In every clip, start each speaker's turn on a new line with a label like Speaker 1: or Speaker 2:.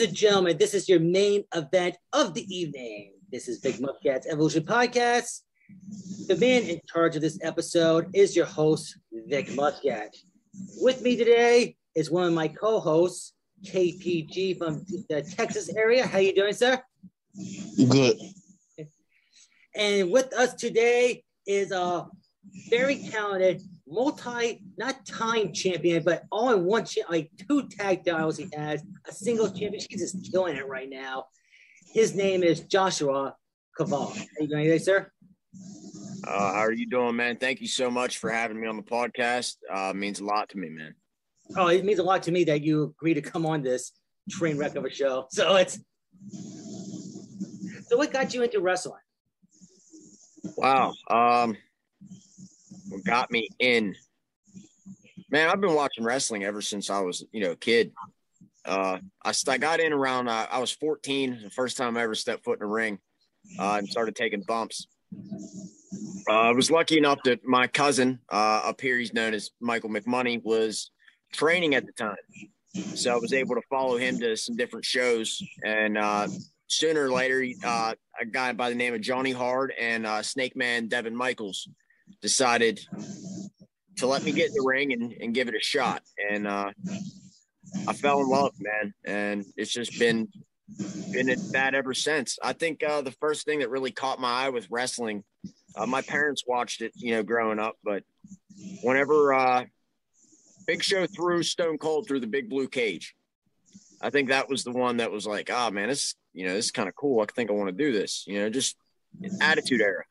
Speaker 1: Ladies and gentlemen, this is your main event of the evening. This is Big Muskat's Evolution Podcast. The man in charge of this episode is your host, Vic Muscat. With me today is one of my co-hosts, KPG from the Texas area. How you doing, sir?
Speaker 2: Good.
Speaker 1: And with us today is a very talented, multi, not time champion, but all in one, cha- like two tag titles he has, a single championship. He's just killing it right now. His name is Joshua Kavod. How you doing today, sir?
Speaker 3: Uh, how are you doing, man? Thank you so much for having me on the podcast. Uh, means a lot to me, man.
Speaker 1: Oh, it means a lot to me that you agree to come on this train wreck of a show. So it's so what got you into wrestling?
Speaker 3: Wow. Um, what got me in? Man, I've been watching wrestling ever since I was, you know, a kid. Uh, I, I got in around. Uh, I was 14, the first time I ever stepped foot in a ring, uh, and started taking bumps. Uh, I was lucky enough that my cousin uh, up here, he's known as Michael McMoney, was training at the time. So I was able to follow him to some different shows. And uh, sooner or later, a guy by the name of Johnny Hard and Snake Man Devin Michaels decided to let me get in the ring and, and give it a shot. And uh, I fell in love, man. And it's just been been at that ever since. I think uh, the first thing that really caught my eye was wrestling, uh, my parents watched it, you know, growing up, but whenever uh, Big Show threw Stone Cold through the big blue cage, I think that was the one that was like, oh man, this, you know, this is kind of cool. I think I want to do this, you know, just attitude era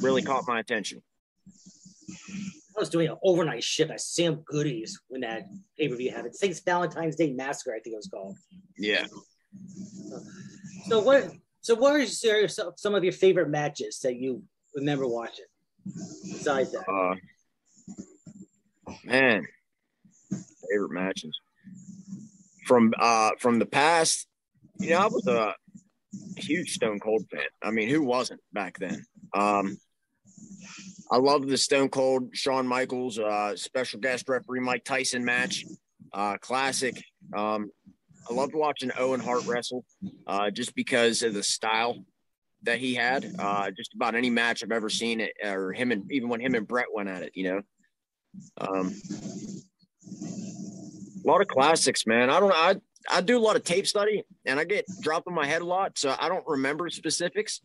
Speaker 3: really caught my attention.
Speaker 1: I was doing an overnight shift at Sam Goody's when that pay per view happened. St. Valentine's Day Massacre, I think it was called.
Speaker 3: Yeah.
Speaker 1: So what? So what are your, some of your favorite matches that you remember watching? Besides that,
Speaker 3: Uh, man, favorite matches from uh from the past. You know, I was a huge Stone Cold fan. I mean, who wasn't back then? Um, I love the Stone Cold Shawn Michaels uh, special guest referee Mike Tyson match. Uh, classic. Um, I loved watching Owen Hart wrestle uh, just because of the style that he had. Uh, just about any match I've ever seen it, or him and even when him and Bret went at it, you know. Um, a lot of classics, man. I don't. I I do a lot of tape study, and I get dropped in my head a lot, so I don't remember specifics.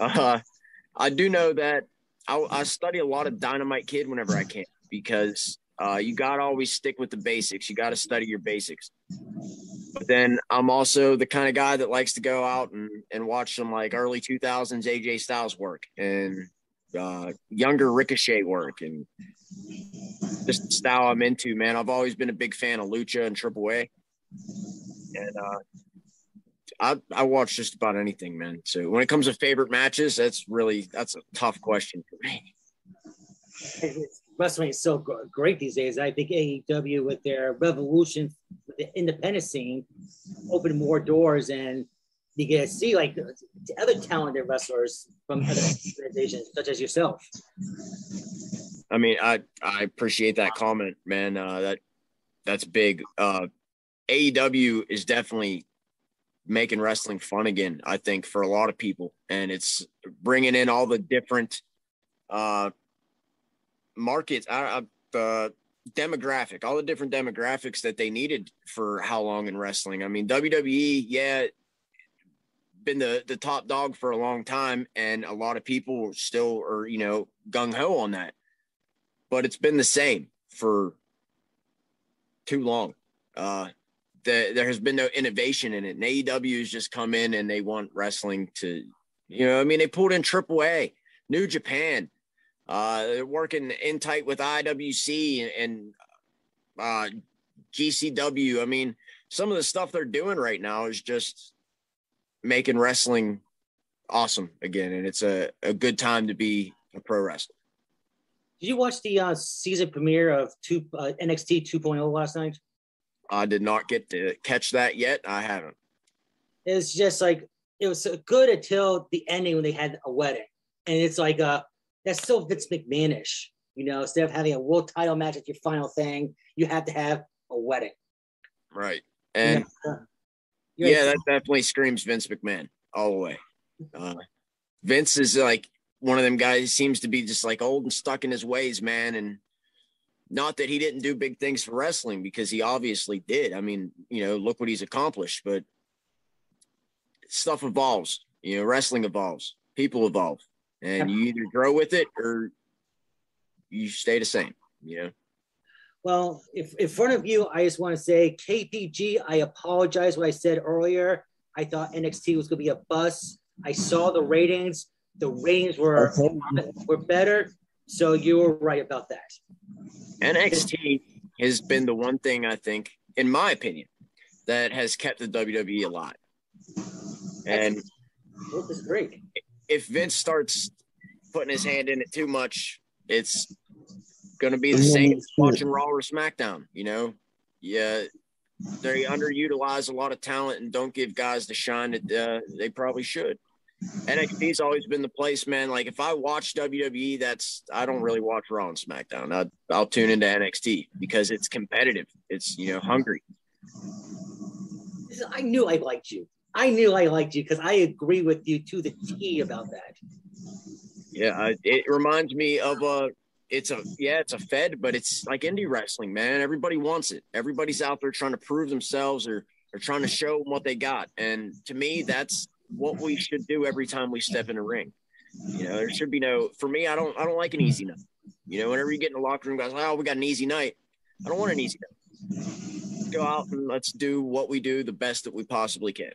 Speaker 3: Uh, I do know that I, I study a lot of Dynamite Kid whenever I can because uh, you got to always stick with the basics. You got to study your basics. But then I'm also the kind of guy that likes to go out and, and watch some like early 2000s AJ Styles work and uh, younger Ricochet work and just the style I'm into, man. I've always been a big fan of Lucha and Triple A. And uh, I, I watch just about anything, man. So when it comes to favorite matches, that's really that's a tough question for me.
Speaker 1: wrestling is so great these days. I think AEW with their revolution with the independent scene opened more doors, and you get to see like the other talented wrestlers from other organizations, such as yourself.
Speaker 3: I mean, I I appreciate that comment, man. Uh, that that's big. Uh, AEW is definitely making wrestling fun again. I think for a lot of people, and it's bringing in all the different uh, markets, uh, the demographic, all the different demographics that they needed for how long in wrestling. I mean, WWE, yeah, been the the top dog for a long time, and a lot of people still are you know gung ho on that but it's been the same for too long. Uh, the, there has been no innovation in it. And AEW has just come in and they want wrestling to, you know, I mean, they pulled in AAA, New Japan. Uh, they're working in tight with IWC and, uh, GCW. I mean, some of the stuff they're doing right now is just making wrestling awesome again. And it's a, a good time to be a pro wrestler.
Speaker 1: Did you watch the uh, season premiere of two, uh, NXT 2.0 last night?
Speaker 3: I did not get to catch that yet. I haven't.
Speaker 1: It's just like it was good until the ending when they had a wedding, and it's like uh that's so Vince McMahonish. You know, instead of having a world title match at your final thing, you have to have a wedding.
Speaker 3: Right. And
Speaker 1: Yeah.
Speaker 3: You're yeah, that definitely screams Vince McMahon all the way. Uh, Vince is like one of them guys seems to be just like old and stuck in his ways, man. And not that he didn't do big things for wrestling because he obviously did. I mean, you know, look what he's accomplished, but stuff evolves, you know, wrestling evolves, people evolve, and you either grow with it or you stay the same, you know.
Speaker 1: Well, if in front of you, I just want to say KPG, I apologize what I said earlier. I thought NXT was going to be a bust. I saw the ratings. The ratings were were better. So you were right about that.
Speaker 3: NXT has been the one thing I think, in my opinion, that has kept the WWE alive. And
Speaker 1: this is.
Speaker 3: If Vince starts putting his hand in it too much, it's going to be the same as watching Raw or SmackDown. You know, yeah, they underutilize a lot of talent and don't give guys the shine that uh, they probably should. NXT's always been the place, man. Like if I watch WWE, that's I don't really watch Raw and SmackDown. I, I'll tune into NXT because it's competitive. It's you know hungry.
Speaker 1: I knew I liked you. I knew I liked you because I agree with you to the T about that.
Speaker 3: Yeah, it reminds me of a. It's a yeah, it's a Fed, but it's like indie wrestling, man. Everybody wants it. Everybody's out there trying to prove themselves or or trying to show what they got. And to me, that's what we should do every time we step in a ring. You know, there should be no. For me, I don't. I don't like an easy night. You know, whenever you get in the locker room, guys, oh, we got an easy night. I don't want an easy night. Let's go out and let's do what we do the best that we possibly can.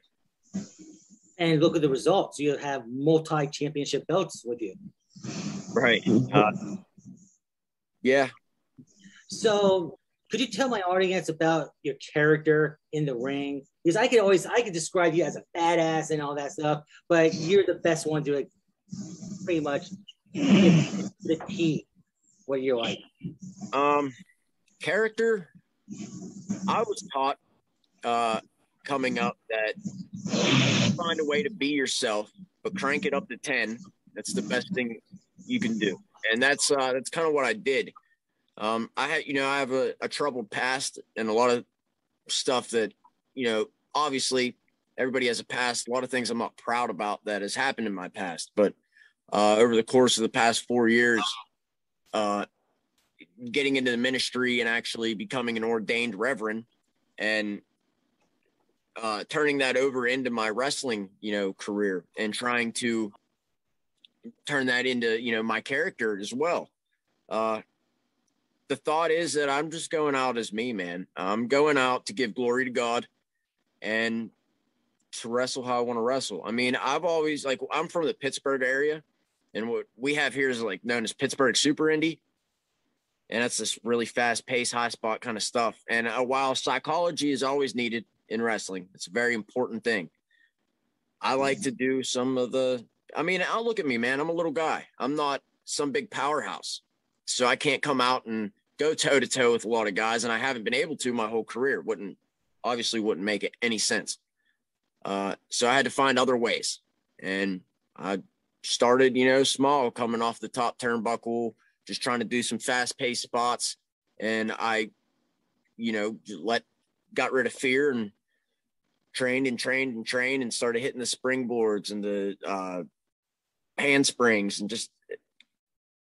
Speaker 1: And look at the results. You have multi championship belts with you.
Speaker 3: Right. Uh, yeah.
Speaker 1: So, could you tell my audience about your character in the ring? Because I could always I could describe you as a badass and all that stuff, but you're the best one to like pretty much the key what you're like.
Speaker 3: Um, character. I was taught uh, coming up that find a way to be yourself, but crank it up to ten. That's the best thing you can do, and that's uh, that's kind of what I did. Um, I had, you know, I have a, a troubled past and a lot of stuff that, you know, obviously everybody has a past. A lot of things I'm not proud about that has happened in my past, but uh, over the course of the past four years, uh, getting into the ministry and actually becoming an ordained reverend and uh, turning that over into my wrestling, you know, career and trying to turn that into, you know, my character as well. Uh, the thought is that I'm just going out as me, man. I'm going out to give glory to God and to wrestle how I want to wrestle. I mean, I've always like I'm from the Pittsburgh area, and what we have here is like known as Pittsburgh Super Indy, and that's this really fast pace, high spot kind of stuff. And uh, while psychology is always needed in wrestling, it's a very important thing. I like to do some of the. I mean, I'll look at me, man. I'm a little guy. I'm not some big powerhouse, so I can't come out and go toe to toe with a lot of guys, and I haven't been able to my whole career. Wouldn't obviously wouldn't make it any sense. Uh, so I had to find other ways, and I started, you know, small, coming off the top turnbuckle, just trying to do some fast paced spots, and I, you know, let got rid of fear and trained and trained and trained and started hitting the springboards and the uh, handsprings and just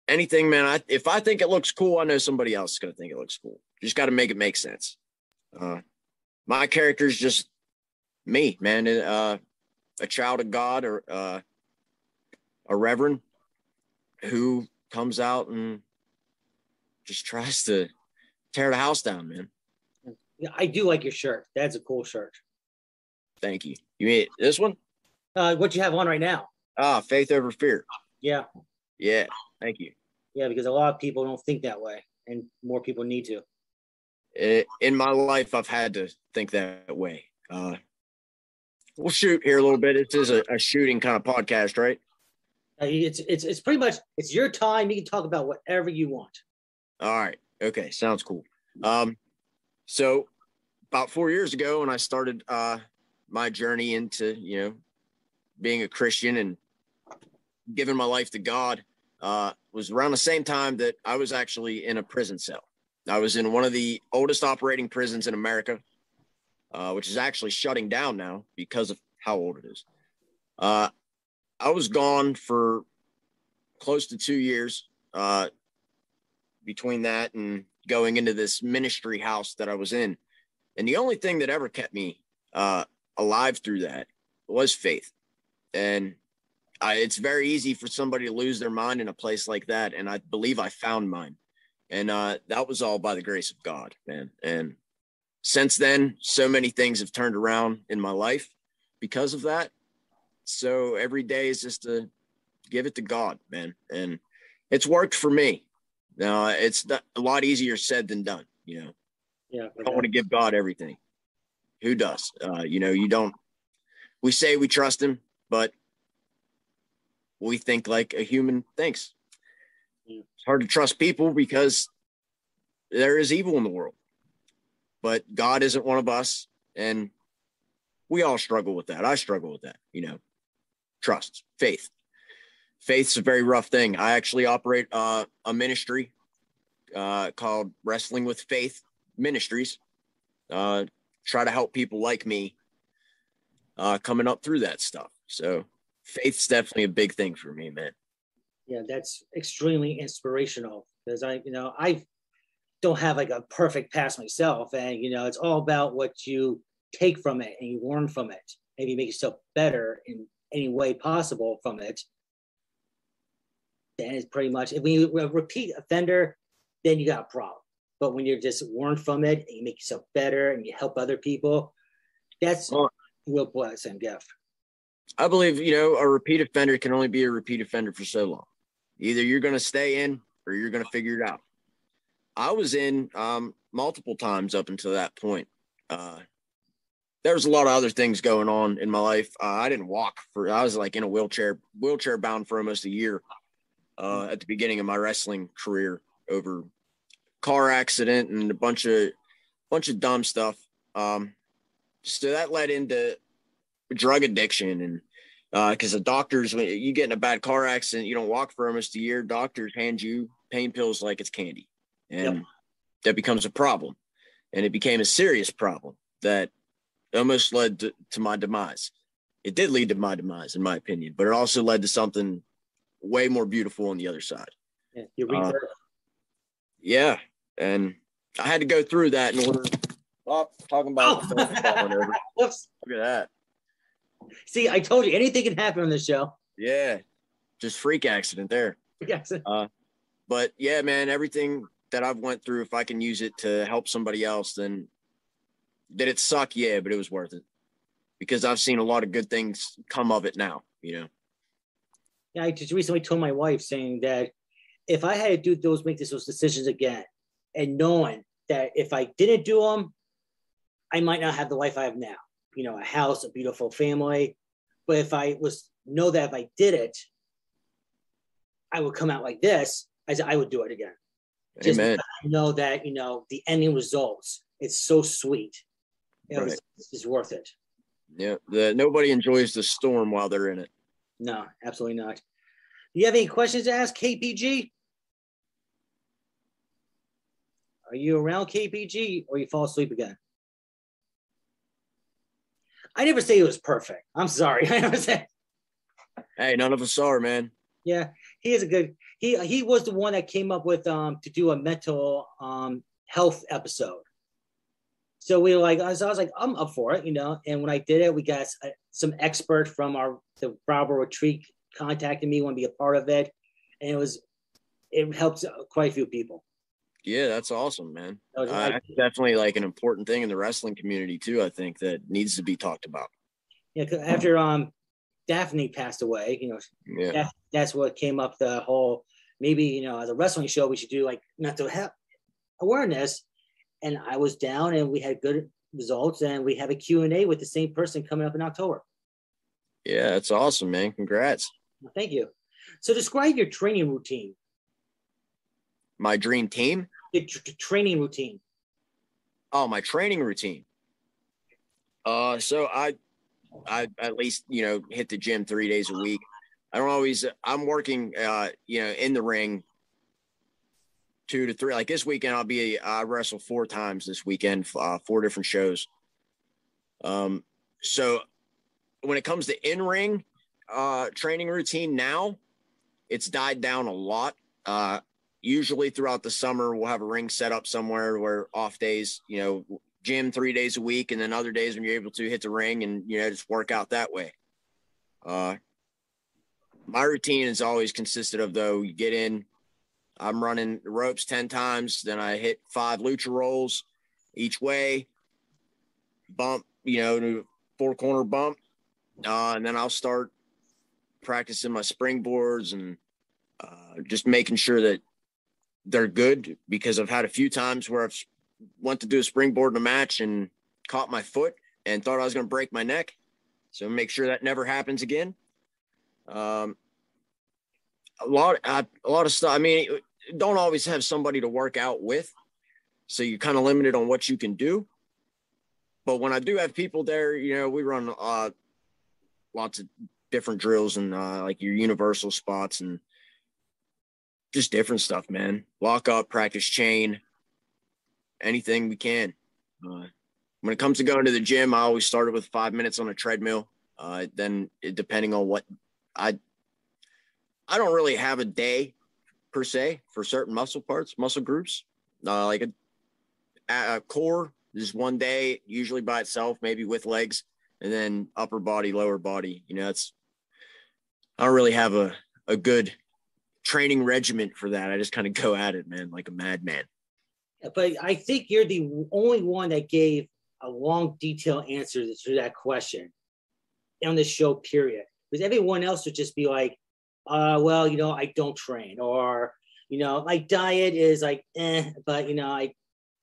Speaker 3: anything, man. I, if I think it looks cool, I know somebody else is going to think it looks cool. You just got to make it make sense. Uh, my character is just me, man. Uh, a child of God or uh, a reverend who comes out and just tries to tear the house down, man.
Speaker 1: Yeah, I do like your shirt. That's a cool shirt.
Speaker 3: Thank you. You mean this one?
Speaker 1: Uh, what you have on right now?
Speaker 3: Ah, faith over fear.
Speaker 1: Yeah.
Speaker 3: Yeah. Thank you.
Speaker 1: Yeah, because a lot of people don't think that way, and more people need to.
Speaker 3: In my life, I've had to think that way. Uh, we'll shoot here a little bit. This is a, a shooting kind of podcast, right?
Speaker 1: Uh, it's it's it's pretty much it's your time. You can talk about whatever you want.
Speaker 3: All right. Okay. Sounds cool. Um, so about four years ago, when I started uh my journey into you know being a Christian and giving my life to God, uh, was around the same time that I was actually in a prison cell. I was in one of the oldest operating prisons in America. uh, which is actually shutting down now because of how old it is. Uh, I was gone for close to two years uh, between that and going into this ministry house that I was in. And the only thing that ever kept me uh, alive through that was faith. And I, it's very easy for somebody to lose their mind in a place like that. And I believe I found mine. And uh, that was all by the grace of God, man. And since then, so many things have turned around in my life because of that. So every day is just to give it to God, man. And it's worked for me. Now it's a lot easier said than done, you know.
Speaker 1: Yeah.
Speaker 3: I don't want to give God everything. Who does? Uh, you know, you don't. We say we trust Him, but we think like a human thinks. It's hard to trust people because there is evil in the world, but God isn't one of us, and we all struggle with that. I struggle with that. You know, trust, faith. Faith's a very rough thing. I actually operate uh, a ministry uh, called Wrestling with Faith Ministries. Uh, try to help people like me uh, coming up through that stuff. So faith's definitely a big thing for me, man.
Speaker 1: Yeah, that's extremely inspirational because I, you know, I don't have like a perfect past myself, and you know, it's all about what you take from it and you learn from it, and you make yourself better in any way possible from it. Then it's pretty much if you repeat offender, then you got a problem. But when you're just learn from it and you make yourself better and you help other people, that's well, real blessing gift.
Speaker 3: I believe, you know, a repeat offender can only be a repeat offender for so long. Either you're going to stay in or you're going to figure it out. I was in um, multiple times up until that point. Uh, there was a lot of other things going on in my life. Uh, I didn't walk for, I was like in a wheelchair, wheelchair bound for almost a year uh, at the beginning of my wrestling career over car accident and a bunch of, bunch of dumb stuff. Um, so that led into drug addiction and because uh, the doctors when you get in a bad car accident you don't walk for almost a year doctors hand you pain pills like it's candy. And yep. that becomes a problem. And it became a serious problem that almost led to, to, my demise. It did lead to my demise in my opinion but it also led to something way more beautiful on the other side.
Speaker 1: Yeah, uh,
Speaker 3: yeah and i had to go through that in order oh, talking about oh. look at that
Speaker 1: See, I told you anything can happen on this show.
Speaker 3: Yeah, just freak accident there.
Speaker 1: Yes.
Speaker 3: Uh, but yeah, man, everything that I've went through, if I can use it to help somebody else, then did it suck? Yeah, but it was worth it because I've seen a lot of good things come of it now. You know.
Speaker 1: Yeah, I just recently told my wife saying that if I had to do those, make those decisions again, and knowing that if I didn't do them, I might not have the life I have now you know, a house, a beautiful family. But if I was know that if I did it, I would come out like this, I said I would do it again. Just Amen. I know that, you know, the ending results, it's so sweet. It right. was, it's worth it.
Speaker 3: Yeah. The, nobody enjoys the storm while they're in it.
Speaker 1: No, absolutely not. Do you have any questions to ask KPG? Are you around KPG or you fall asleep again? I never say it was perfect. I'm sorry. I never say.
Speaker 3: Hey, none of us are, man.
Speaker 1: Yeah, he is a good. He he was the one that came up with um to do a mental um health episode. So we were like, I was, I was like, I'm up for it, you know. And when I did it, we got uh, some expert from our the Bravo retreat contacted me, want to be a part of it, and it was it helps quite a few people.
Speaker 3: Yeah, that's awesome, man. Uh, that's definitely like an important thing in the wrestling community too. I think that needs to be talked about.
Speaker 1: Yeah, after um Daphne passed away, you know,
Speaker 3: yeah, that,
Speaker 1: that's what came up. The whole maybe you know as a wrestling show we should do like mental health awareness. And I was down, and we had good results, and we have a Q and A with the same person coming up in October.
Speaker 3: Yeah, that's awesome, man. Congrats.
Speaker 1: Thank you. So describe your training routine
Speaker 3: my dream team?
Speaker 1: The training routine.
Speaker 3: Oh, my training routine. Uh, so I, I at least you know hit the gym three days a week. I don't always. I'm working, uh, you know, in the ring two to three. Like this weekend, I'll be I wrestle four times this weekend, uh, four different shows. Um, so when it comes to in ring uh, training routine now, it's died down a lot. Uh, usually throughout the summer, we'll have a ring set up somewhere where off days, you know, gym three days a week, and then other days when you're able to hit the ring and you know just work out that way. Uh, my routine has always consisted of though you get in, I'm running ropes ten times, then I hit five lucha rolls each way, bump, you know, four corner bump, uh, and then I'll start practicing my springboards and uh, just making sure that they're good because I've had a few times where I've went to do a springboard in a match and caught my foot and thought I was going to break my neck. So make sure that never happens again. Um, a lot, a lot of stuff. I mean, don't always have somebody to work out with, so you're kind of limited on what you can do. But when I do have people there, you know, we run uh, lots of different drills and uh, like your universal spots and just different stuff, man. Lock up, practice chain, anything we can. Uh, when it comes to going to the gym, I always started with five minutes on a treadmill. Uh, then, it, depending on what I, I don't really have a day per se for certain muscle parts, muscle groups. Uh, like a, a core is one day, usually by itself, maybe with legs, and then upper body, lower body. You know, it's I don't really have a a good training regiment for that. I just kind of go at it, man, like a madman.
Speaker 1: But I think you're the only one that gave a long, detailed answer to that question on the show, period. Because everyone else would just be like, uh, well, you know, I don't train, or, you know, my diet is like, eh, but, you know, I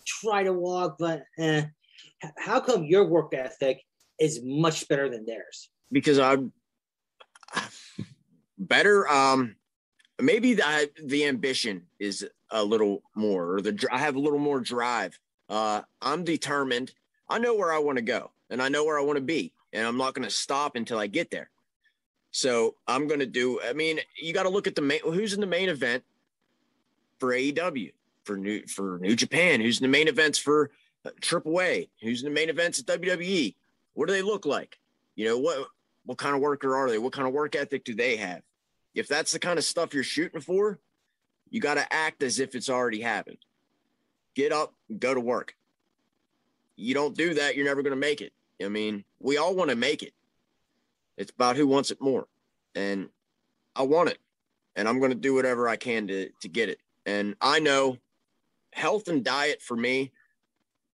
Speaker 1: try to walk, but eh. How come your work ethic is much better than theirs?
Speaker 3: Because I'm better. Um, maybe the, the ambition is a little more, or the I have a little more drive. Uh, I'm determined. I know where I want to go, and I know where I want to be, and I'm not going to stop until I get there. So I'm going to do. I mean, you got to look at the main. Who's in the main event for AEW, for New for New Japan? Who's in the main events for uh, AAA? Who's in the main events at WWE? What do they look like? You know what? What kind of worker are they? What kind of work ethic do they have? If that's the kind of stuff you're shooting for, you got to act as if it's already happened. Get up, go to work. You don't do that, you're never going to make it. I mean, we all want to make it. It's about who wants it more. And I want it. And I'm going to do whatever I can to, to get it. And I know health and diet for me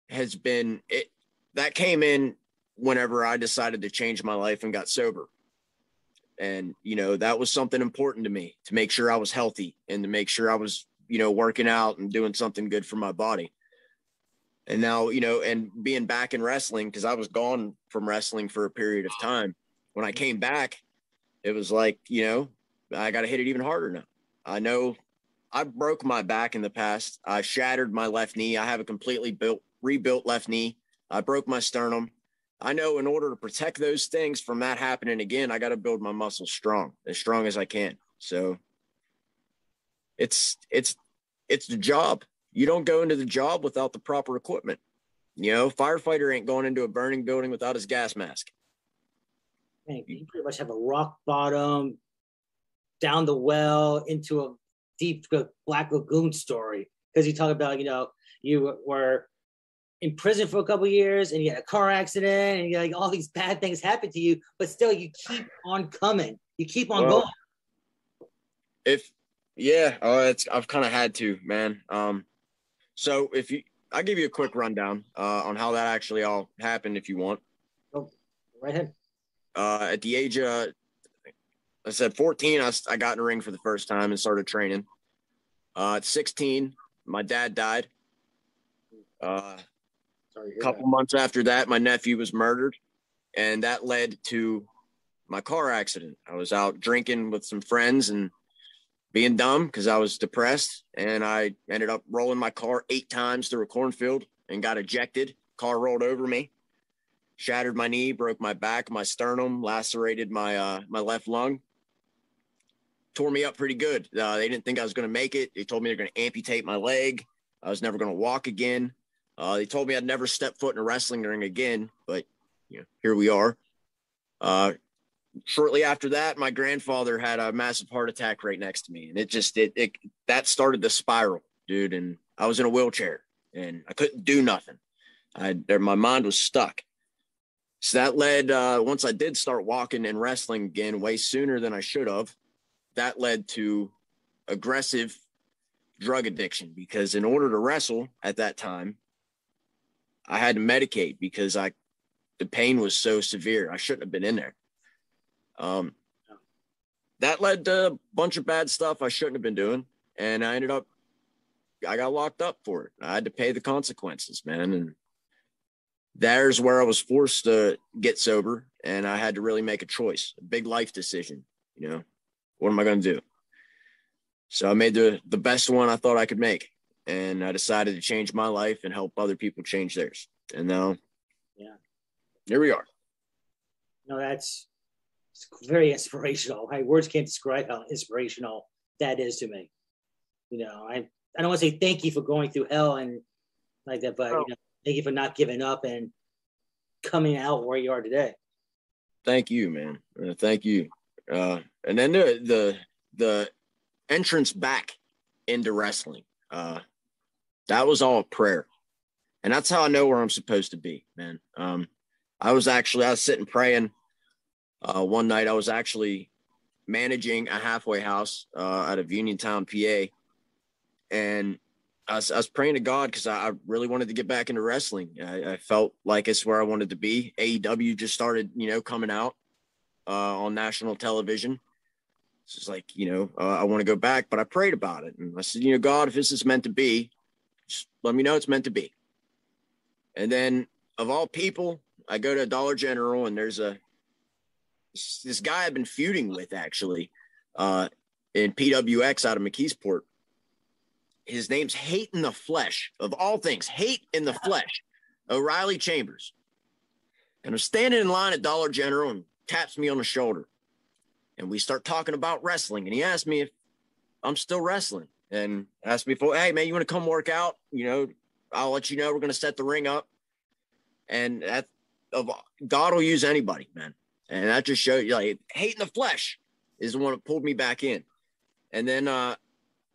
Speaker 3: has been it that came in whenever I decided to change my life and got sober and you know that was something important to me to make sure i was healthy and to make sure i was you know working out and doing something good for my body. And now you know and being back in wrestling because i was gone from wrestling for a period of time. When i came back it was like you know i got to hit it even harder now. I know i broke my back in the past. I shattered my left knee. I have a completely built rebuilt left knee. I broke my sternum I know in order to protect those things from that happening again, I got to build my muscles strong, as strong as I can. So it's it's it's the job. You don't go into the job without the proper equipment. You know, firefighter ain't going into a burning building without his gas mask.
Speaker 1: You pretty much have a rock bottom, down the well into a deep black lagoon story because you talk about you know you were in prison for a couple years and you had a car accident and you like all these bad things happen to you, but still you keep on coming. You keep on well, going.
Speaker 3: If yeah, oh, it's I've kind of had to, man. Um, so if you, I'll give you a quick rundown uh, on how that actually all happened, if you want.
Speaker 1: Oh, right ahead.
Speaker 3: Uh, at the age of, I said 14, I, I got in the ring for the first time and started training. Uh, at 16, my dad died. Uh, Sorry, a couple that. months after that, my nephew was murdered, and that led to my car accident. I was out drinking with some friends and being dumb because I was depressed, and I ended up rolling my car eight times through a cornfield and got ejected. Car rolled over me, shattered my knee, broke my back, my sternum, lacerated my uh, my left lung, tore me up pretty good. Uh, they didn't think I was going to make it. They told me they're going to amputate my leg. I was never going to walk again. Uh, they told me I'd never step foot in a wrestling ring again, but you know, here we are. Uh, shortly after that, my grandfather had a massive heart attack right next to me, and it just it, it that started the spiral, dude. And I was in a wheelchair, and I couldn't do nothing. I my mind was stuck. So that led uh, once I did start walking and wrestling again way sooner than I should have. That led to aggressive drug addiction because in order to wrestle at that time, I had to medicate because I the pain was so severe. I shouldn't have been in there. Um, that led to a bunch of bad stuff I shouldn't have been doing, and I ended up I got locked up for it. I had to pay the consequences, man, and there's where I was forced to get sober, and I had to really make a choice, a big life decision. You know, what am I going to do? So I made the the best one I thought I could make, and I decided to change my life and help other people change theirs. And now,
Speaker 1: yeah,
Speaker 3: here we are.
Speaker 1: No, that's very inspirational. My words can't describe how inspirational that is to me. You know, I I don't want to say thank you for going through hell and like that, but oh. you know, thank you for not giving up and coming out where you are today.
Speaker 3: Thank you, man. Uh, thank you. Uh, and then the the the entrance back into wrestling. Uh, that was all prayer. And that's how I know where I'm supposed to be, man. Um, I was actually, I was sitting praying uh, one night. I was actually managing a halfway house uh, out of Uniontown, PA. And I was, I was praying to God because I, I, really wanted to get back into wrestling. I, I, felt like it's where I wanted to be. AEW just started, you know, coming out uh, on national television. It's just like, you know, uh, I want to go back, but I prayed about it. And I said, you know, God, if this is meant to be, let me know it's meant to be. And then, of all people, I go to Dollar General and there's a this guy I've been feuding with actually uh, in PWX out of McKeesport. His name's Hate in the Flesh, of all things, Hate in the Flesh, O'Reilly Chambers. And I'm standing in line at Dollar General and taps me on the shoulder and we start talking about wrestling. And he asked me if I'm still wrestling and asked me for, hey man, you want to come work out? You know, I'll let you know. We're gonna set the ring up. And that of God will use anybody, man. And that just showed you like hate in the flesh is the one that pulled me back in. And then uh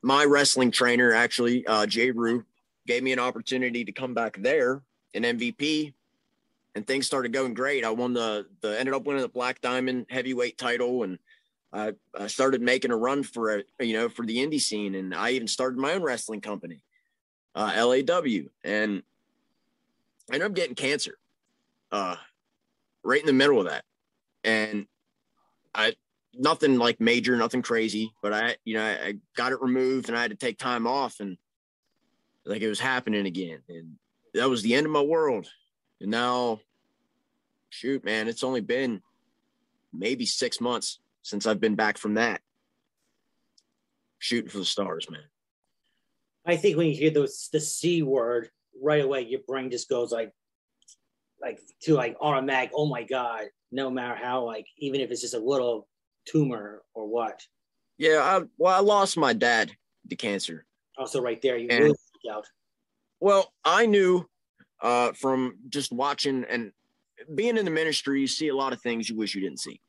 Speaker 3: my wrestling trainer actually, uh Jay Rue, gave me an opportunity to come back there in MVP and things started going great. I won the the ended up winning the Black Diamond heavyweight title and I, I started making a run for a, you know, for the indie scene. And I even started my own wrestling company, uh, LAW. And I ended up getting cancer uh, right in the middle of that. And I, nothing like major, nothing crazy, but I, you know, I, I got it removed and I had to take time off and like it was happening again. And that was the end of my world. And now, shoot, man, it's only been maybe six months since I've been back from that. Shooting for the stars, man.
Speaker 1: I think when you hear those the C word, right away your brain just goes like like to like automatic, oh my God, no matter how like even if it's just a little tumor or what.
Speaker 3: Yeah, I well, I lost my dad to cancer.
Speaker 1: Also right there, you and, really out.
Speaker 3: Well, I knew uh from just watching and being in the ministry, you see a lot of things you wish you didn't see.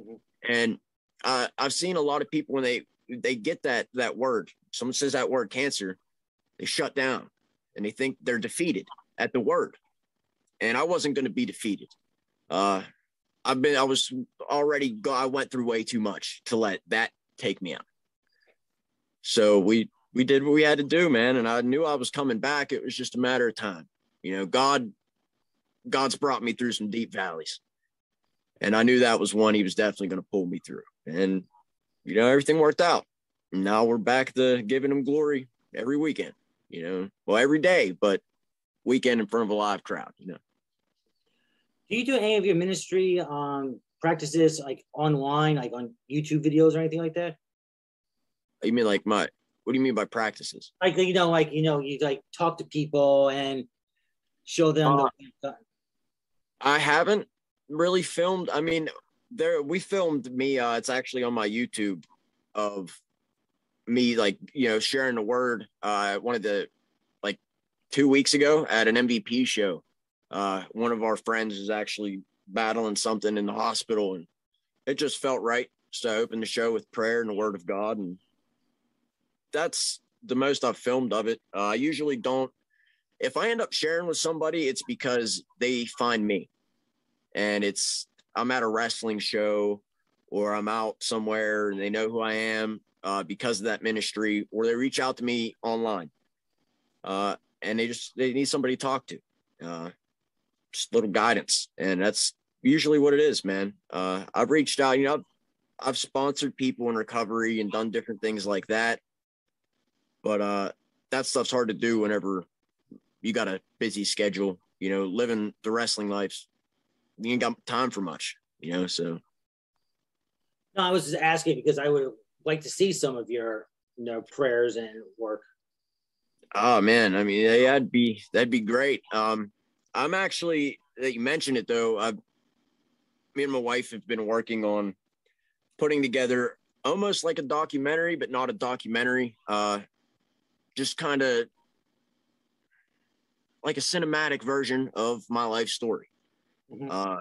Speaker 3: Mm-hmm. And uh, I've seen a lot of people when they they get that that word, someone says that word cancer, they shut down and they think they're defeated at the word. And I wasn't going to be defeated. Uh, I've been I was already I went through way too much to let that take me out. So we we did what we had to do, man. And I knew I was coming back. It was just a matter of time. You know, God God's brought me through some deep valleys. And I knew that was one he was definitely going to pull me through. And, you know, everything worked out. Now we're back to giving him glory every weekend, you know, well, every day, but weekend in front of a live crowd, you know.
Speaker 1: Do you do any of your ministry um, practices like online, like on YouTube videos or anything like that?
Speaker 3: You mean like my, what do you mean by practices?
Speaker 1: Like, you know, like, you know, you like talk to people and show them. Uh, the-
Speaker 3: I haven't really filmed. I mean, there we filmed me. Uh, it's actually on my YouTube of me like you know sharing the word. Uh, one of the like two weeks ago at an MVP show Uh, one of our friends is actually battling something in the hospital, and it just felt right. So I opened the show with prayer and the Word of God, and that's the most I've filmed of it. Uh, I usually don't. If I end up sharing with somebody, it's because they find me, and it's I'm at a wrestling show or I'm out somewhere and they know who I am uh, because of that ministry, or they reach out to me online, uh, and they just they need somebody to talk to, uh, just little guidance, and that's usually what it is, man. Uh, I've reached out, you know, I've, I've sponsored people in recovery and done different things like that, but uh, that stuff's hard to do whenever you got a busy schedule. You know, living the wrestling life, you ain't got time for much. You know, so.
Speaker 1: No, I was just asking because I would like to see some of your, you know, prayers and work.
Speaker 3: Oh man, I mean, yeah, that'd be that'd be great. Um, I'm actually that you mentioned it though. I, me and my wife have been working on putting together almost like a documentary, but not a documentary. Uh, just kind of like a cinematic version of my life story. Mm-hmm. Uh,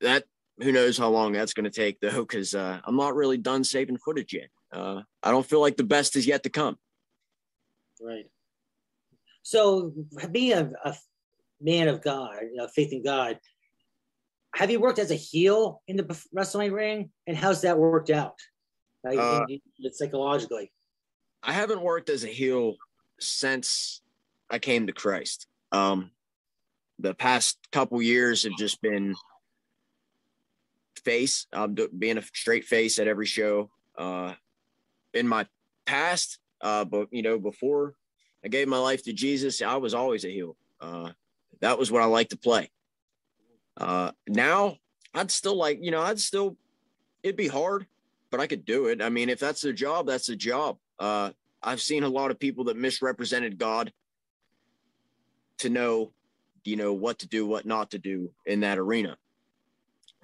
Speaker 3: that who knows how long that's going to take though, because uh, I'm not really done saving footage yet. Uh, I don't feel like the best is yet to come.
Speaker 1: Right. So, being a, a man of God, you know, faith in God, have you worked as a heel in the wrestling ring, and how's that worked out, like uh, psychologically?
Speaker 3: I haven't worked as a heel since I came to Christ. Um, the past couple years have just been face. I'm being a straight face at every show. Uh, in my past, uh, but you know, before I gave my life to Jesus, I was always a heel. Uh, that was what I like to play. Uh, now I'd still like, you know, I'd still, it'd be hard, but I could do it. I mean, if that's a job, that's a job. Uh, I've seen a lot of people that misrepresented God to know, you know, what to do, what not to do in that arena.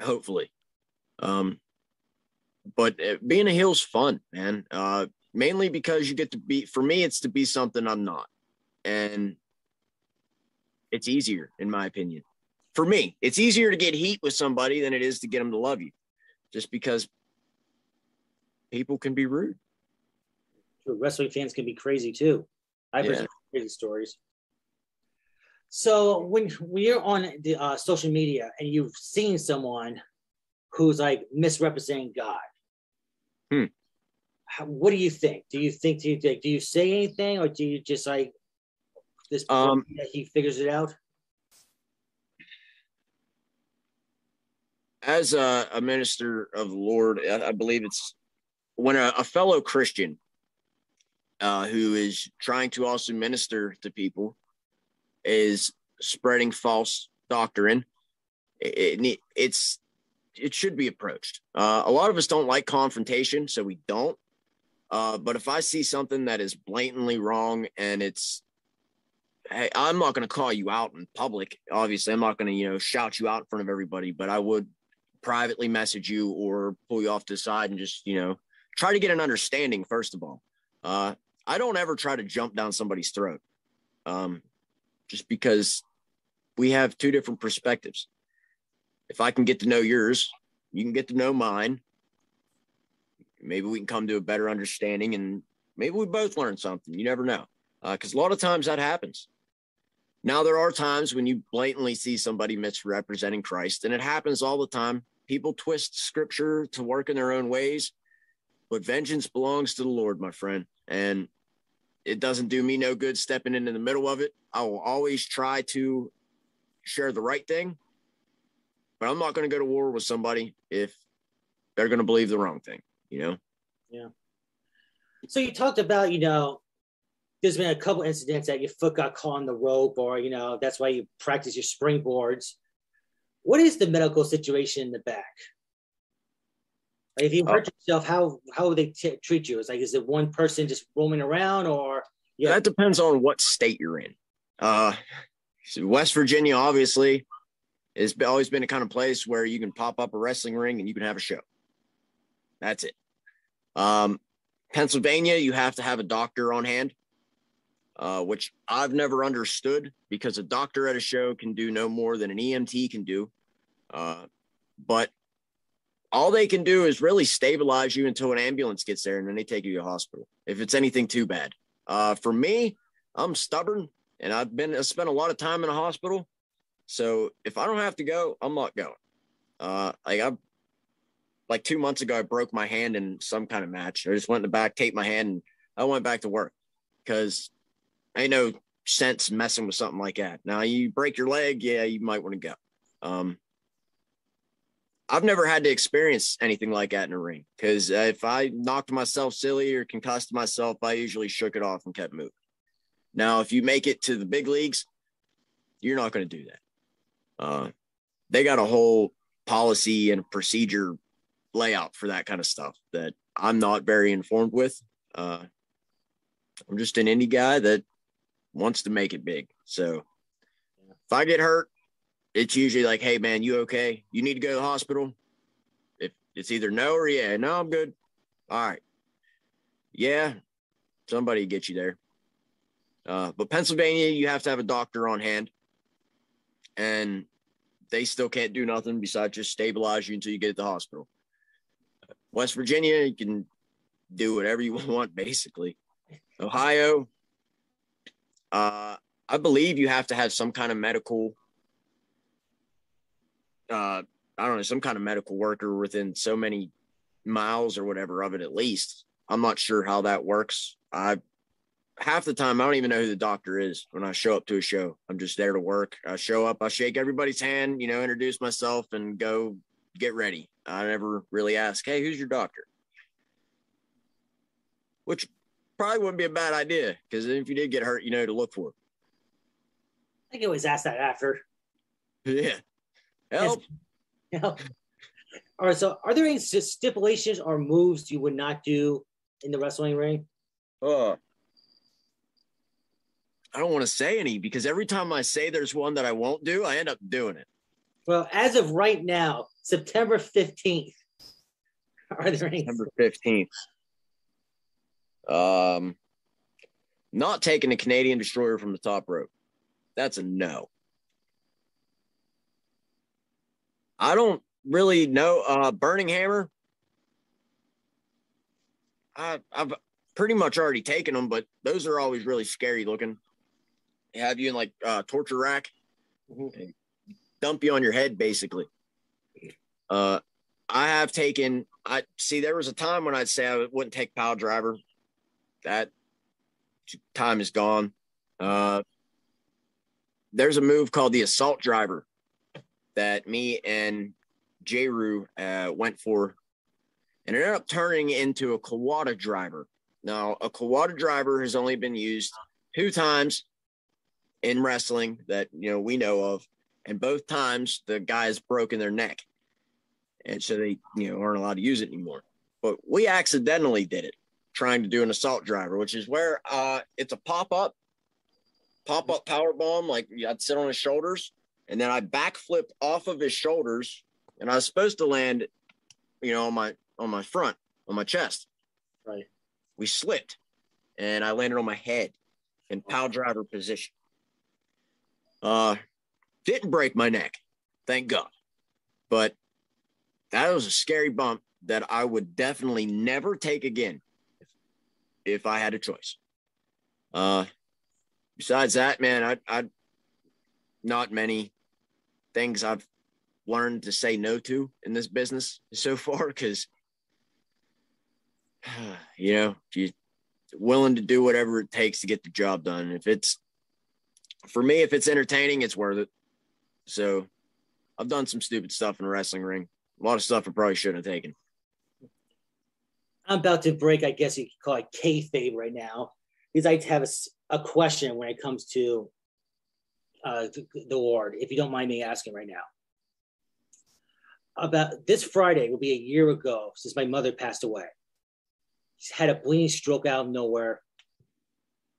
Speaker 3: Hopefully. Um, but uh, being a heel's fun, man. Uh, mainly because you get to be. For me, it's to be something I'm not, and it's easier, in my opinion. For me, it's easier to get heat with somebody than it is to get them to love you, just because people can be rude.
Speaker 1: Wrestling fans can be crazy too. I've heard crazy stories. So when when you're on the uh, social media and you've seen someone who's like misrepresenting God. Hmm. How, what do you think? Do you think do you do you say anything or do you just like this um, he figures it out?
Speaker 3: As a, a minister of the Lord, I, I believe it's when a, a fellow Christian uh, who is trying to also minister to people is spreading false doctrine. It, it, it's it should be approached. Uh, a lot of us don't like confrontation, so we don't. Uh, but if I see something that is blatantly wrong and it's, hey, I'm not going to call you out in public. Obviously, I'm not going to you know shout you out in front of everybody, but I would privately message you or pull you off to the side and just you know try to get an understanding first of all. Uh, I don't ever try to jump down somebody's throat, um, just because we have two different perspectives if I can get to know yours, you can get to know mine. Maybe we can come to a better understanding and maybe we both learn something. You never know. Because uh, a lot of times that happens. Now, there are times when you blatantly see somebody misrepresenting Christ, and it happens all the time. People twist scripture to work in their own ways, but vengeance belongs to the Lord, my friend. And it doesn't do me no good stepping into the middle of it. I will always try to share the right thing but I'm not going to go to war with somebody if they're going to believe the wrong thing, you know?
Speaker 1: Yeah. So you talked about, you know, there's been a couple incidents that your foot got caught on the rope, or, you know, that's why you practice your springboards. What is the medical situation in the back? Like if you hurt uh, yourself, how how would they t- treat you? It's like is it one person just roaming around, or
Speaker 3: yeah? That depends on what state you're in. Uh, West Virginia, obviously, has always been a kind of place where you can pop up a wrestling ring and you can have a show. That's it. Um, Pennsylvania, you have to have a doctor on hand. uh, which I've never understood because a doctor at a show can do no more than an EMT can do. Uh, but all they can do is really stabilize you until an ambulance gets there and then they take you to hospital if it's anything too bad. Uh, for me, I'm stubborn and I've been I spent a lot of time in a hospital. So if I don't have to go, I'm not going. Uh, like I like two months ago, I broke my hand in some kind of match. I just went in the back, taped my hand, and I went back to work because ain't no sense messing with something like that. Now you break your leg, yeah, you might want to go. Um, I've never had to experience anything like that in a ring because if I knocked myself silly or concussed myself, I usually shook it off and kept moving. Now, if you make it to the big leagues, you're not going to do that. Uh, they got a whole policy and procedure layout for that kind of stuff that I'm not very informed with. Uh, I'm just an indie guy that wants to make it big. So if I get hurt, it's usually like, hey man, you okay? You need to go to the hospital. If it's either no or yeah, no, I'm good. All right. Yeah, somebody get you there. Uh, but Pennsylvania, you have to have a doctor on hand, and they still can't do nothing besides just stabilize you until you get to the hospital. West Virginia, you can do whatever you want, basically. Ohio, uh, I believe you have to have some kind of medical, uh, I don't know, some kind of medical worker within so many miles or whatever of it at least. I'm not sure how that works. I half the time I don't even know who the doctor is when I show up to a show. I'm just there to work. I show up, I shake everybody's hand, you know, introduce myself and go get ready. I never really ask, hey, who's your doctor? Which probably wouldn't be a bad idea because if you did get hurt, you know to look for.
Speaker 1: I can always ask that after.
Speaker 3: Yeah. Help.
Speaker 1: Help. All right. So, are there any stipulations or moves you would not do in the wrestling ring?
Speaker 3: Uh, I don't want to say any because every time I say there's one that I won't do, I end up doing it.
Speaker 1: Well, as of right now, September 15th, are there any?
Speaker 3: September 15th. Um, not taking a Canadian destroyer from the top rope. That's a no. I don't really know. Uh, Burning Hammer. I, I've pretty much already taken them, but those are always really scary looking. They have you in like uh, torture rack, mm-hmm. dump you on your head basically. Uh, I have taken. I see. There was a time when I'd say I wouldn't take pile driver that time is gone. Uh, there's a move called the assault driver that me and Jeru uh, went for, and ended up turning into a Kawada driver. Now, a Kawada driver has only been used two times in wrestling that you know we know of, and both times the guy's broken their neck, and so they you know aren't allowed to use it anymore. But we accidentally did it trying to do an assault driver, which is where uh, it's a pop up, pop up power bomb. Like I'd sit on his shoulders, and then I backflipped off of his shoulders, and I was supposed to land, you know, on my on my front, on my chest.
Speaker 1: Right.
Speaker 3: We slipped, and I landed on my head in power driver position. Uh, didn't break my neck, thank God, but that was a scary bump that I would definitely never take again if I had a choice. Uh, besides that, man, I, I, not many things I've learned to say no to in this business so far because, you know, you're willing to do whatever it takes to get the job done. If it's, for me, if it's entertaining, it's worth it. So I've done some stupid stuff in the wrestling ring. A lot of stuff I probably shouldn't have taken.
Speaker 1: I'm about to break, I guess you could call it kayfabe right now, because I have a, a question when it comes to uh, the, the award, if you don't mind me asking right now. About this Friday will be a year ago since my mother passed away. She's had a bleeding stroke out of nowhere.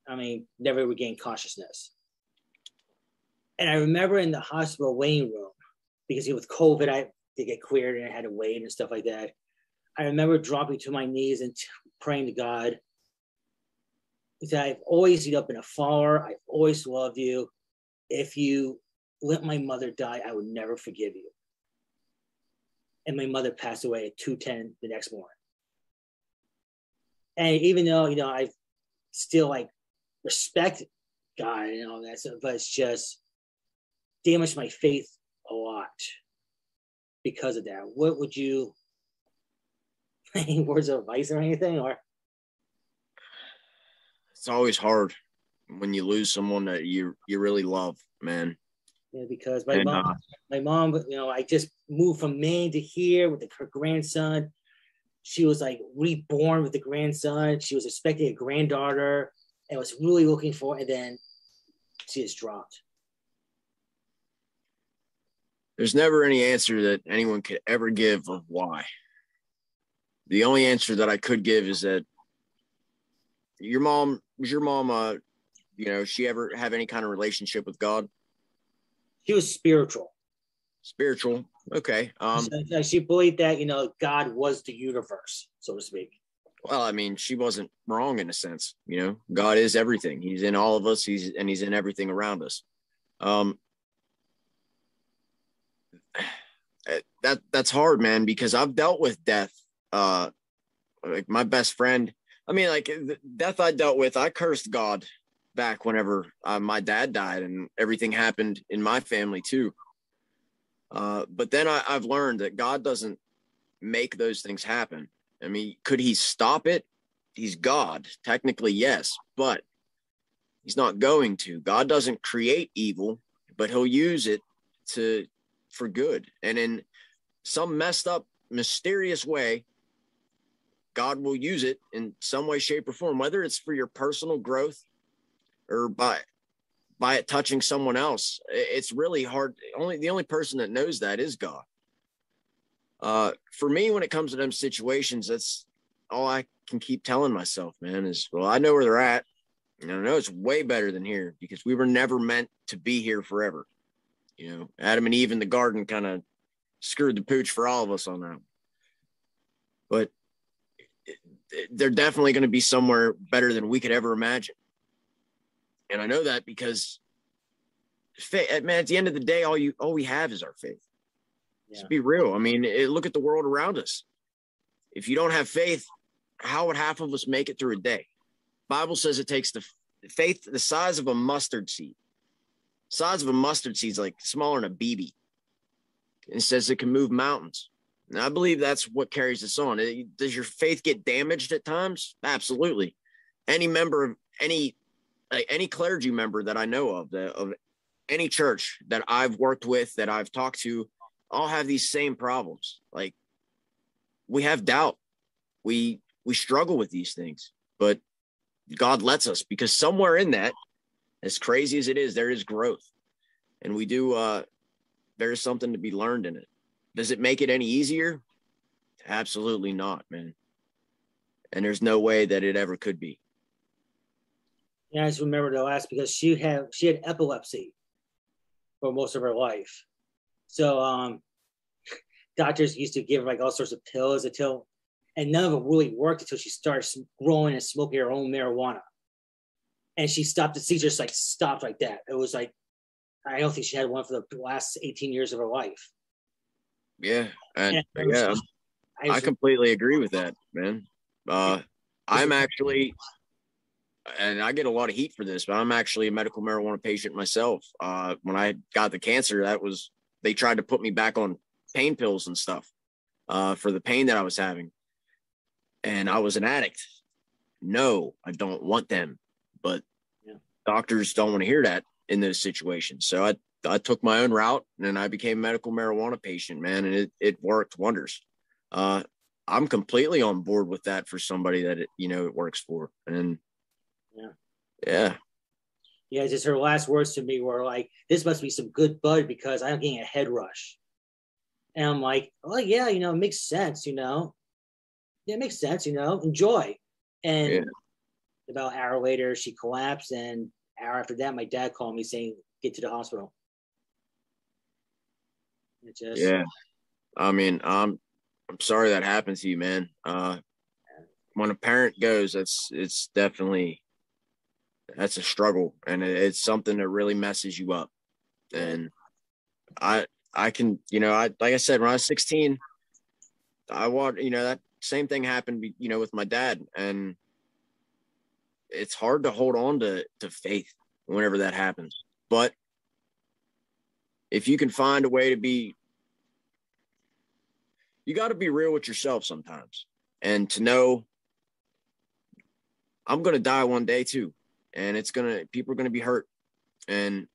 Speaker 1: I mean, never regained consciousness. And I remember in the hospital waiting room, because with COVID, I did get cleared and I had to wait and stuff like that. I remember dropping to my knees and praying to God that I've always, you know, been a follower. I've always loved you. If you let my mother die, I would never forgive you. And my mother passed away at 210 the next morning. And even though, you know, I still like respect God and all that stuff, but it's just damaged my faith a lot because of that. What would you any words of advice or anything or
Speaker 3: it's always hard when you lose someone that you you really love, man.
Speaker 1: Yeah, because my and, mom, uh, my mom, you know, I just moved from Maine to here with the, her grandson. She was like reborn with the grandson. She was expecting a granddaughter and was really looking for, and then she just dropped.
Speaker 3: There's never any answer that anyone could ever give of why. The only answer that I could give is that your mom was your mom uh you know she ever have any kind of relationship with god?
Speaker 1: She was spiritual.
Speaker 3: Spiritual. Okay um
Speaker 1: she believed that you know god was the universe so to speak.
Speaker 3: well i mean she wasn't wrong in a sense you know. God is everything. He's in all of us. He's and he's in everything around us. Um that that's hard man because i've dealt with death uh like my best friend I mean, like the death I dealt with, I cursed God back whenever uh, my dad died, and everything happened in my family too. Uh, but then I, I've learned that God doesn't make those things happen. I mean, could He stop it? He's God, technically, yes, but He's not going to. God doesn't create evil, but He'll use it to for good, and in some messed up, mysterious way, God will use it in some way, shape, or form, whether it's for your personal growth or by by it touching someone else. It's really hard. Only the only person that knows that is God. Uh, for me, when it comes to them situations, that's all I can keep telling myself, man, is well, I know where they're at. And I know it's way better than here because we were never meant to be here forever. You know, Adam and Eve in the garden kind of screwed the pooch for all of us on that. But they're definitely going to be somewhere better than we could ever imagine. And I know that because faith, eh, man, at the end of the day, all you all we have is our faith. Yeah. Let's be real. I mean, it, look at the world around us. If you don't have faith, how would half of us make it through a day? Bible says it takes the faith the size of a mustard seed. Size of a mustard seed is like smaller than a BB. And it says it can move mountains. And I believe that's what carries us on. Eh, does your faith get damaged at times? Absolutely. Any member of any any clergy member that I know of, the, of any church that I've worked with, that I've talked to, all have these same problems. Like we have doubt. We we struggle with these things, but God lets us because somewhere in that, as crazy as it is, there is growth. And we do uh there is something to be learned in it. Does it make it any easier? Absolutely not, man. And there's no way that it ever could be.
Speaker 1: Yeah, I just remember the last because she had she had epilepsy for most of her life. So um doctors used to give her like all sorts of pills until and none of it really worked until she started growing and smoking her own marijuana. And she stopped the seizures like stopped like that. It was like I don't think she had one for the last 18 years of her life.
Speaker 3: Yeah, and yeah, I completely agree with that, man. Uh, I'm actually, and I get a lot of heat for this, but I'm actually a medical marijuana patient myself. Uh, when I got the cancer, that was they tried to put me back on pain pills and stuff uh, for the pain that I was having, and I was an addict. No, I don't want them, but yeah. doctors don't want to hear that in those situations. So I I took my own route and I became a medical marijuana patient, man, and it, it worked wonders. Uh, I'm completely on board with that for somebody that it, you know it works for, and
Speaker 1: yeah,
Speaker 3: yeah,
Speaker 1: yeah. Just her last words to me were like, "This must be some good bud because I'm getting a head rush," and I'm like, "Oh yeah, you know, it makes sense, you know, yeah, it makes sense, you know, enjoy." And yeah. about an hour later, she collapsed, and hour after that, my dad called me saying, "Get to the hospital."
Speaker 3: just yeah. I mean, I'm I'm sorry that happened to you, man. Uh, when a parent goes, that's it's definitely that's a struggle and it's something that really messes you up. And I I can, you know, I like I said, when I was 16, I want, you know, that same thing happened, you know, with my dad. And it's hard to hold on to to faith whenever that happens. But if you can find a way to be you got to be real with yourself sometimes and to know I'm going to die one day too. And it's going to, people are going to be hurt. And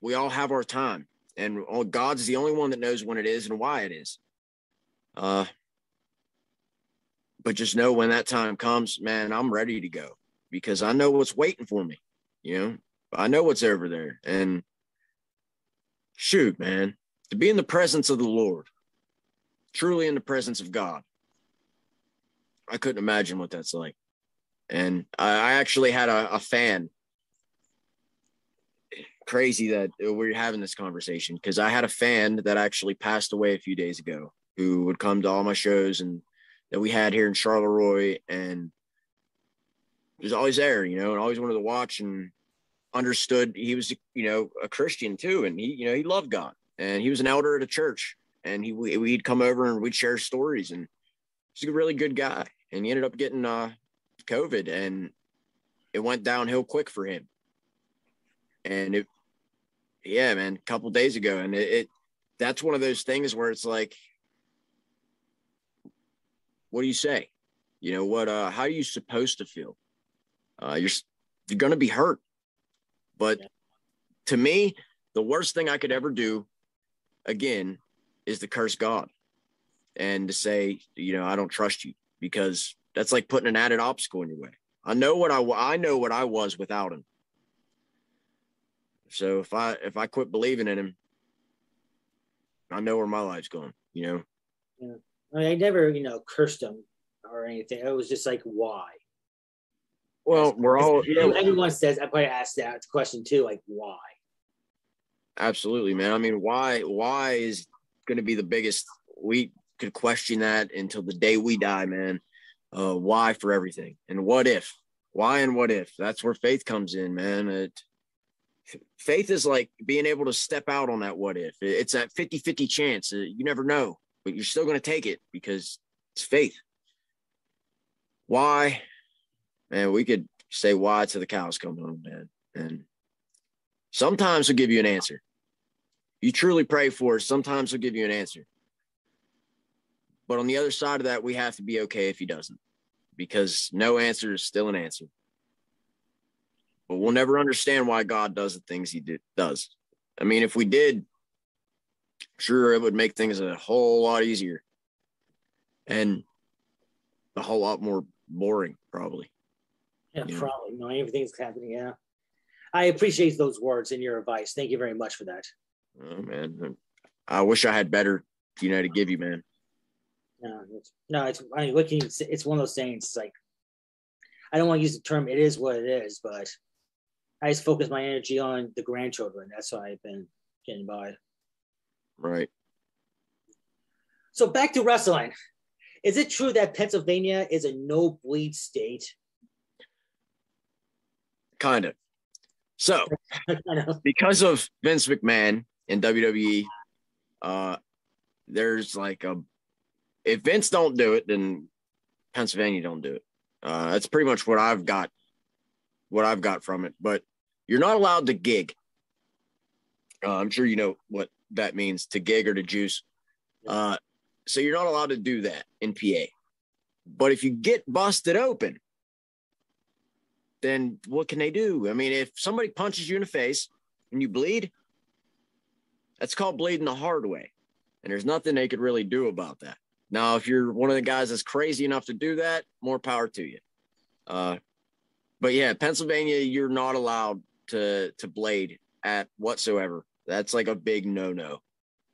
Speaker 3: we all have our time. And God's the only one that knows when it is and why it is. Uh, but just know when that time comes, man, I'm ready to go because I know what's waiting for me. You know, I know what's over there. And shoot, man, to be in the presence of the Lord, truly in the presence of God, I couldn't imagine what that's like. And I actually had a, a fan. Crazy that we're having this conversation because I had a fan that actually passed away a few days ago who would come to all my shows and that we had here in Charleroi and was always there, you know, and always wanted to watch and understood he was, you know, a Christian too. And he, you know, he loved God and he was an elder at a church and he, we'd come over and we'd share stories and he's a really good guy. And he ended up getting, uh, COVID and it went downhill quick for him. And it, yeah, man, a couple days ago. And it, it, that's one of those things where it's like, what do you say? You know what? Uh, how are you supposed to feel? Uh, you're you're gonna be hurt, but to me, the worst thing I could ever do, again, is to curse God and to say, you know, I don't trust you because that's like putting an added obstacle in your way. I know what I I know what I was without him. So if I if I quit believing in him, I know where my life's going. You know.
Speaker 1: Yeah. I, mean, I never you know cursed him or anything. It was just like why.
Speaker 3: Well, we're all
Speaker 1: you know, everyone says I probably asked that question too, like why.
Speaker 3: Absolutely, man. I mean, why why is going to be the biggest. We could question that until the day we die, man uh, why for everything. And what if why and what if that's where faith comes in man. It faith is like being able to step out on that what if. It's that 50 50 chance you never know but you're still going to take it because it's faith. Why? Man we could say why to the cows come home man. And sometimes we'll give you an answer. You truly pray for it sometimes we'll give you an answer but on the other side of that, we have to be okay if he doesn't, because no answer is still an answer. But we'll never understand why God does the things he did, does. I mean, if we did, sure, it would make things a whole lot easier and a whole lot more boring, probably.
Speaker 1: Yeah, yeah. probably. No, everything's happening. Yeah. I appreciate those words and your advice. Thank you very much for that.
Speaker 3: Oh, man. I wish I had better, you know, to give you, man.
Speaker 1: No, it's, no, it's I mean, looking. It's one of those things. It's like I don't want to use the term. It is what it is, but I just focus my energy on the grandchildren. That's why I've been getting by.
Speaker 3: Right.
Speaker 1: So back to wrestling. Is it true that Pennsylvania is a no bleed state?
Speaker 3: Kind of. So, because of Vince McMahon in WWE, uh, there's like a if Vince don't do it, then Pennsylvania don't do it. Uh, that's pretty much what I've got, what I've got from it. But you're not allowed to gig. Uh, I'm sure you know what that means to gig or to juice. Uh, so you're not allowed to do that in PA. But if you get busted open, then what can they do? I mean, if somebody punches you in the face and you bleed, that's called bleeding the hard way. And there's nothing they could really do about that. Now, if you're one of the guys that's crazy enough to do that, more power to you. Uh, but yeah, Pennsylvania, you're not allowed to to blade at whatsoever. That's like a big no no.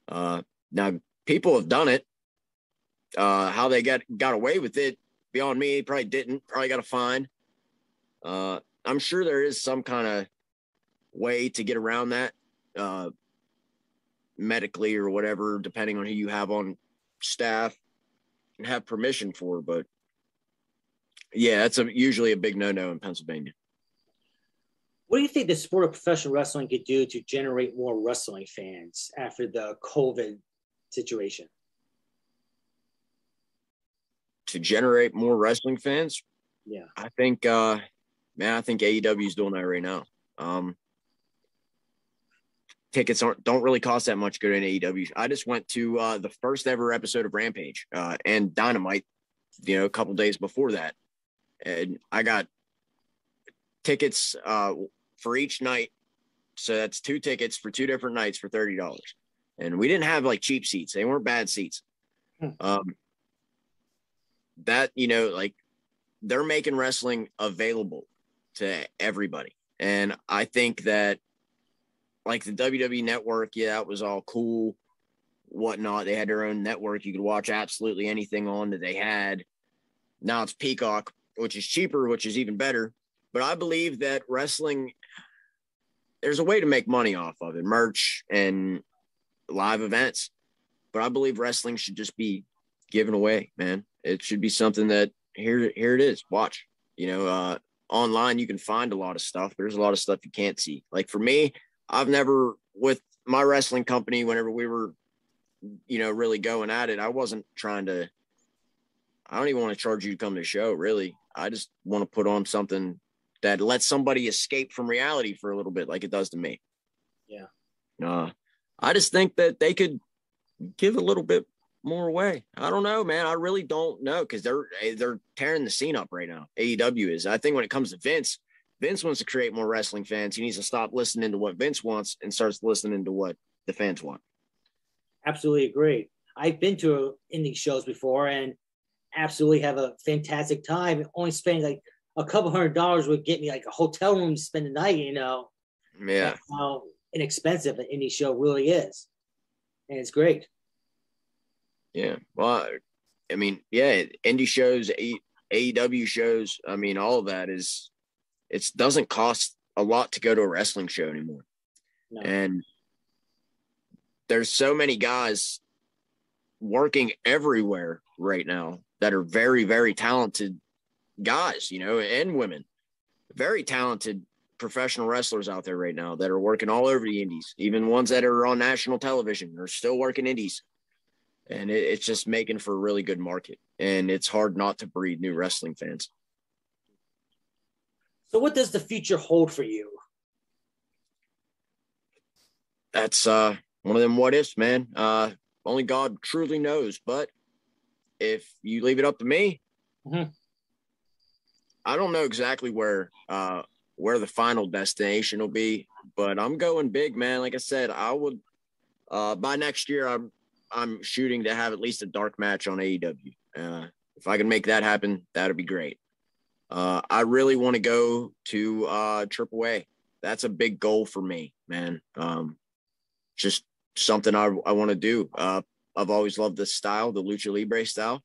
Speaker 3: Uh, now, people have done it. Uh, how they got got away with it beyond me, probably didn't. Probably got a fine. Uh, I'm sure there is some kind of way to get around that, uh, medically or whatever, depending on who you have on staff have permission for, but yeah, that's a, usually a big no no in Pennsylvania.
Speaker 1: What do you think the sport of professional wrestling could do to generate more wrestling fans after the COVID situation?
Speaker 3: To generate more wrestling fans?
Speaker 1: Yeah.
Speaker 3: I think uh man, I think AEW is doing that right now. Um tickets aren't don't really cost that much good in AEW. I just went to uh the first ever episode of Rampage uh and Dynamite, you know, a couple days before that. And I got tickets uh for each night. So that's two tickets for two different nights for thirty dollars. And we didn't have like cheap seats; they weren't bad seats. Hmm. Um, that you know, like they're making wrestling available to everybody, and I think that like the WWE network, yeah, that was all cool, whatnot. They had their own network; you could watch absolutely anything on that they had. Now it's Peacock, which is cheaper, which is even better. But I believe that wrestling there's a way to make money off of it, merch and live events. But I believe wrestling should just be given away, man. It should be something that here here it is. Watch. You know, uh online you can find a lot of stuff. There's a lot of stuff you can't see. Like for me, I've never with my wrestling company whenever we were you know really going at it, I wasn't trying to I don't even want to charge you to come to the show, really. I just want to put on something that lets somebody escape from reality for a little bit, like it does to me.
Speaker 1: Yeah.
Speaker 3: Uh, I just think that they could give a little bit more away. I don't know, man. I really don't know because they're eh, they're tearing the scene up right now. AEW is. I think when it comes to Vince, Vince wants to create more wrestling fans. He needs to stop listening to what Vince wants and starts listening to what the fans want.
Speaker 1: Absolutely agree. I've been to indie shows before and absolutely have a fantastic time. Only spending like a couple hundred dollars would get me like a hotel room to spend the night, you know.
Speaker 3: Yeah.
Speaker 1: That's how inexpensive an indie show really is. And it's great.
Speaker 3: Yeah. Well, I mean, yeah, indie shows, AEW shows, I mean, all of that is, it doesn't cost a lot to go to a wrestling show anymore. No. And there's so many guys working everywhere right now that are very, very talented guys, you know, and women, very talented professional wrestlers out there right now that are working all over the indies, even ones that are on national television are still working indies. And it, it's just making for a really good market. And it's hard not to breed new wrestling fans.
Speaker 1: So, what does the future hold for you?
Speaker 3: That's uh, one of them what ifs, man. Uh, only God truly knows. But if you leave it up to me, mm-hmm. I don't know exactly where uh where the final destination will be, but I'm going big, man. Like I said, I would uh by next year I'm I'm shooting to have at least a dark match on AEW. Uh if I can make that happen, that'd be great. Uh I really want to go to uh AAA. That's a big goal for me, man. Um just something I I want to do. Uh I've always loved the style, the lucha libre style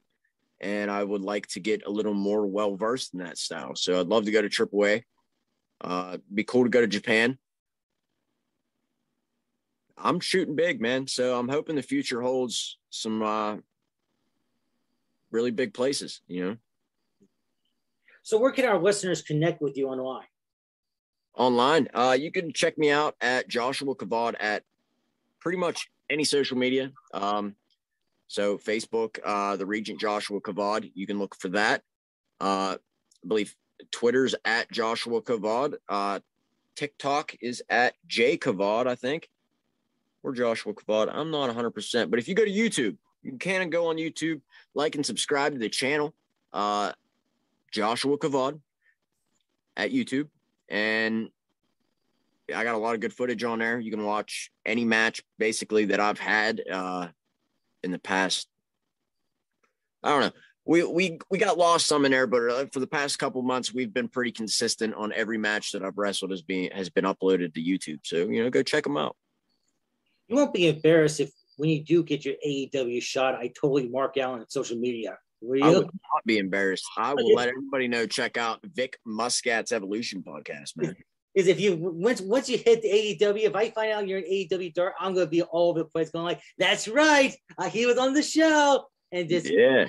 Speaker 3: and I would like to get a little more well versed in that style. So I'd love to go to AAA. Uh, be cool to go to Japan. I'm shooting big, man. So I'm hoping the future holds some uh, really big places. You know.
Speaker 1: So where can our listeners connect with you online?
Speaker 3: Online, uh, you can check me out at Joshua Kavod at pretty much any social media. Um, so Facebook, uh, the Regent Joshua Kavod, you can look for that. Uh, I believe Twitter's at Joshua Kavod. Uh, TikTok is at J Kavod, I think. Or Joshua Kavod. I'm not 100%. But if you go to YouTube, you can go on YouTube, like and subscribe to the channel, uh, Joshua Kavod at YouTube. And I got a lot of good footage on there. You can watch any match basically that I've had. Uh, in the past. I don't know. We we we got lost some in there, but uh, for the past couple months, we've been pretty consistent on every match that I've wrestled has been has been uploaded to YouTube. So you know, go check them out.
Speaker 1: You won't be embarrassed if when you do get your AEW shot, I totally mark out on social media.
Speaker 3: Will you? I would not be embarrassed. I will let everybody know. Check out Vic Muscat's Evolution podcast, man
Speaker 1: is if you once once you hit the AEW, if I find out you're an AEW dark, I'm gonna be all over the place going like, "That's right, uh, he was on the show," and just
Speaker 3: yeah,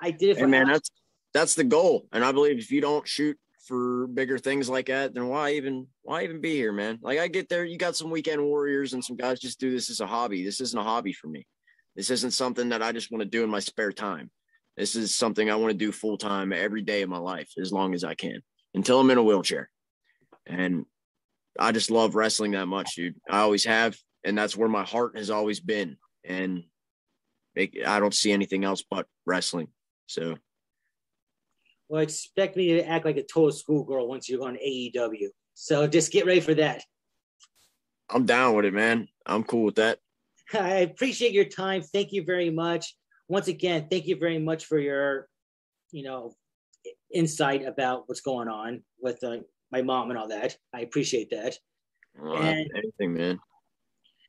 Speaker 1: I did it.
Speaker 3: For hey, man, that's that's the goal, and I believe if you don't shoot for bigger things like that, then why even why even be here, man? Like I get there, you got some weekend warriors and some guys just do this as a hobby. This isn't a hobby for me. This isn't something that I just want to do in my spare time. This is something I want to do full time every day of my life as long as I can until I'm in a wheelchair. And I just love wrestling that much, dude. I always have, and that's where my heart has always been. And I don't see anything else but wrestling. So,
Speaker 1: well, expect me to act like a total schoolgirl once you're on AEW. So just get ready for that.
Speaker 3: I'm down with it, man. I'm cool with that.
Speaker 1: I appreciate your time. Thank you very much. Once again, thank you very much for your, you know, insight about what's going on with uh, my mom and all that. I appreciate that.
Speaker 3: And, anything, man.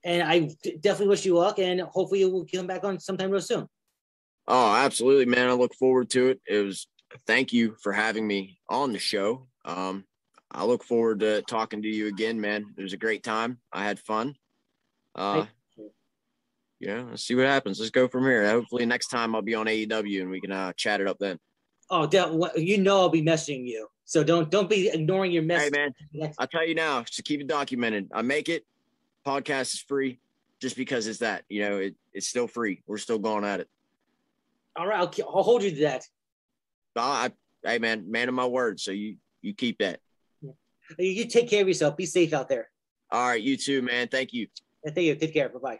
Speaker 1: And I definitely wish you luck, and hopefully you will come back on sometime real soon.
Speaker 3: Oh, absolutely, man. I look forward to it. It was thank you for having me on the show. Um, I look forward to talking to you again, man. It was a great time. I had fun. Uh, yeah, let's see what happens. Let's go from here. Hopefully, next time I'll be on AEW and we can uh, chat it up then.
Speaker 1: Oh, you know I'll be messaging you, so don't don't be ignoring your message.
Speaker 3: Hey man, I'll tell you now to keep it documented. I make it. Podcast is free, just because it's that. You know, it, it's still free. We're still going at it.
Speaker 1: All right, I'll, I'll hold you to that.
Speaker 3: I, hey man, man of my word. So you you keep that.
Speaker 1: You take care of yourself. Be safe out there.
Speaker 3: All right, you too, man. Thank you.
Speaker 1: Thank you. Take care. Bye bye.